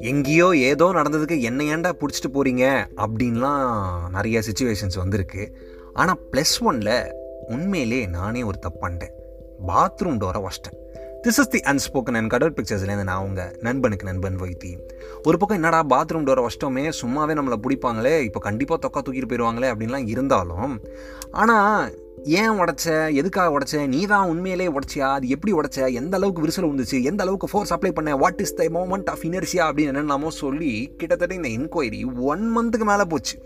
எங்கேயோ ஏதோ நடந்ததுக்கு என்ன ஏன்டா பிடிச்சிட்டு போகிறீங்க அப்படின்லாம் நிறைய சுச்சுவேஷன்ஸ் வந்திருக்கு. ஆனால் ப்ளஸ் ஒனில் உண்மையிலே நானே ஒரு தப்பு பண்ணிட்டேன். பாத்ரூம் டோரை வச்சிட்டேன். This is the unspoken and கடல் பிக்சர்ஸ்லேருந்து நான் அவங்க நண்பனுக்கு நண்பன் வைத்தி. ஒரு பக்கம் என்னடா பாத்ரூம் டோரை வச்சிட்டோமே சும்மாவே நம்மளை பிடிப்பாங்களே இப்போ கண்டிப்பாக தொக்கா தூக்கிட்டு போயிடுவாங்களே அப்படின்லாம் இருந்தாலும் ஆனால் ஏன் உடைச்ச? எதுக்காக உடைச்ச? நீ தான் உண்மையிலே உடைச்சியா? அது எப்படி உடைச்ச? எந்த அளவுக்கு விரிசல் வந்துச்சு எந்த அளவுக்கு ஃபோர்ஸ் அப்ளை பண்ண? What is the moment of inertia அப்படின்னு என்னென்னமோ சொல்லி கிட்டத்தட்ட இந்த என்கொயரி ஒன் மந்த்துக்கு மேலே போச்சு.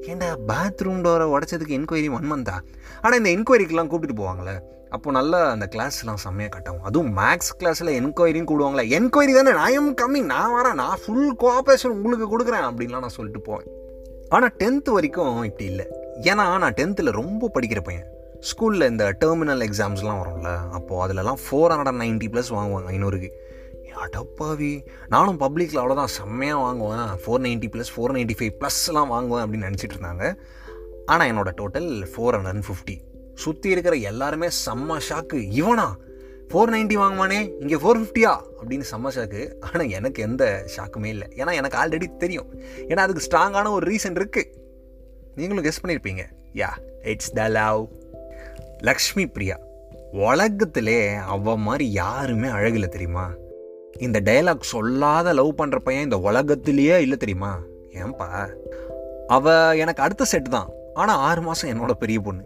ஏன்டா பாத்ரூம் டோரை உடச்சதுக்கு என்கொயரி ஒன் மந்தா ஆனால் இந்த என்கொயரிக்கெலாம் கூப்பிட்டு போவாங்களே? அப்போ நல்லா அந்த கிளாஸ்லாம் செம்மையாக கட்டவும். அதுவும் மேக்ஸ் கிளாஸில் என்கொயரின்னு கூடுவாங்களே? என்கொயரி தானே? நான் எம் கம்மிங் நான் வரேன். நான் ஃபுல் கோஆப்ரேஷன் உங்களுக்கு கொடுக்குறேன் அப்படின்லாம் நான் சொல்லிட்டு போவேன். ஆனால் டென்த்து வரைக்கும் இப்படி இல்லை. ஏன்னா நான் டென்த்தில் ரொம்ப படிக்கிற பையன். ஸ்கூலில் இந்த டெர்மினல் எக்ஸாம்ஸ்லாம் வரும்ல அப்போது அதிலலாம் four hundred and ninety plus வாங்குவாங்க ஐநூறுக்கு. அடப்பாவி. நானும் பப்ளிக்கில் அவ்வளோதான் செம்மையாக வாங்குவேன். Four ninety plus four ninety five ப்ளஸ்லாம் வாங்குவேன் அப்படின்னு நினச்சிட்டு இருந்தாங்க. ஆனால் என்னோட total four hundred and fifty சுற்றி இருக்கிற எல்லாருமே செம்ம ஷாக்கு இவனா? ஃபோர் நைன்ட்டி வாங்குவானே இங்கே ஃபோர் ஃபிஃப்டியா அப்படின்னு செம்ம ஷாக்கு ஆனால் எனக்கு எந்த ஷாக்குமே இல்லை. ஏன்னா எனக்கு ஆல்ரெடி தெரியும். ஏன்னா அதுக்கு ஸ்ட்ராங்கான ஒரு ரீசன் இருக்குது நீங்களும் கெஸ் பண்ணியிருப்பீங்க yeah it's the love Lakshmi Priya உலகத்திலே அவ மாதிரி யாருமே அழகில்லை தெரியுமா? இந்த டயலாக் சொல்லாத லவ் பண்ணுற பையன் இந்த உலகத்திலேயே இல்லை தெரியுமா? ஏன்பா? அவ எனக்கு அடுத்த செட் தான். ஆனால் ஆறு மாதம் என்னோட பெரிய பொண்ணு.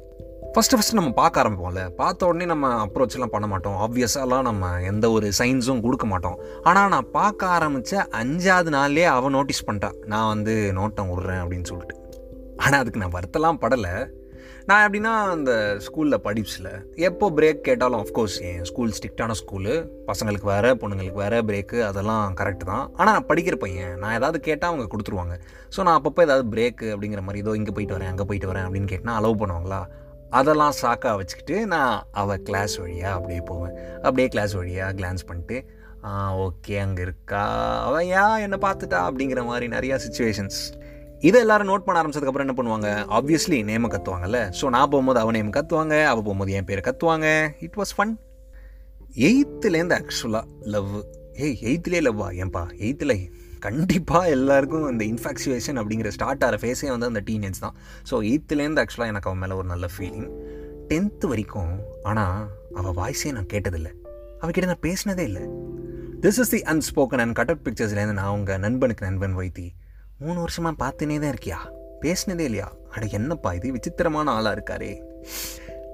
ஃபஸ்ட்டு ஃபஸ்ட்டு நம்ம பார்க்க ஆரம்பிப்போம்ல. பார்த்த உடனே நம்ம அப்ரோச்லாம் பண்ண மாட்டோம். ஆப்வியஸாலாம் நம்ம எந்த ஒரு சைன்ஸும் கொடுக்க மாட்டோம். ஆனால் நான் பார்க்க ஆரம்பித்த அஞ்சாவது நாள்லேயே அவன் நோட்டீஸ் பண்ணிட்டா. நான் வந்து நோட்டம் விட்றேன் அப்படின்னு சொல்லிட்டு. ஆனால் அதுக்கு நான் வருத்தலாம் படலை. நான் எப்படின்னா அந்த ஸ்கூலில் படிப்ஸில் எப்போ பிரேக் கேட்டாலும் ஆஃப்கோர்ஸ் என் ஸ்கூல் ஸ்ட்ரிக்டான ஸ்கூலு பசங்களுக்கு வேறு பொண்ணுங்களுக்கு வேறு பிரேக்கு அதெல்லாம் கரெக்டு தான். ஆனால் நான் படிக்கிற பையன் நான் ஏதாவது கேட்டால் அவங்க கொடுத்துருவாங்க. ஸோ நான் அப்பப்போ ஏதாவது பிரேக்கு அப்படிங்கிற மாதிரி ஏதோ இங்கே போயிட்டு வரேன் அங்கே போயிட்டு வரேன் அப்படின்னு கேட்டால் அலோவ் பண்ணுவாங்களா? அதெல்லாம் சாக்காக வச்சுக்கிட்டு நான் அவள் கிளாஸ் வழியாக அப்படியே போவேன். அப்படியே கிளாஸ் வழியாக கிளான்ஸ் பண்ணிட்டு ஓகே அங்கே இருக்கா? அவன் ஏன் என்னை பார்த்துட்டா? அப்படிங்கிற மாதிரி நிறையா சுச்சுவேஷன்ஸ் இதை எல்லாரும் நோட் பண்ண ஆரம்பிச்சதுக்கப்புறம் என்ன பண்ணுவாங்க? ஆப்வியஸ்லி நேமை கத்துவாங்கல்ல. ஸோ நான் போகும்போது அவன் நேம் கத்துவாங்க அவள் போகும்போது என் பேர் கத்துவாங்க. இட் வாஸ் ஃபன் எயித்துலேருந்து ஆக்சுவலாக லவ் ஏய் எயித்துலேயே லவ்வா ஏன்பா? எயித்தில் கண்டிப்பாக எல்லாருக்கும் இந்த இன்ஃபாக்சுவேஷன் அப்படிங்கிற ஸ்டார்ட் ஆகிற ஃபேஸே வந்து அந்த டீனேஜ் தான். ஸோ எயித்துலேருந்து ஆக்சுவலாக எனக்கு அவன் மேலே ஒரு நல்ல ஃபீலிங் டென்த்து வரைக்கும் ஆனால் அவள் வாய்ஸே நான் கேட்டதில்லை. அவகிட்ட நான் பேசினதே இல்லை. This is the unspoken and cut out பிக்சர்ஸ்லேருந்து நான் உங்கள் நண்பனுக்கு நண்பன் வைத்தி. மூணு வருஷமாக பார்த்துனே தான் இருக்கியா? பேசினதே இல்லையா? அட என்னப்பா இது விசித்திரமான ஆளாக இருக்காரே.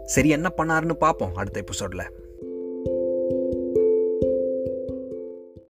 சரி என்ன பண்ணாருன்னு பார்ப்போம் அடுத்த எபிசோடில்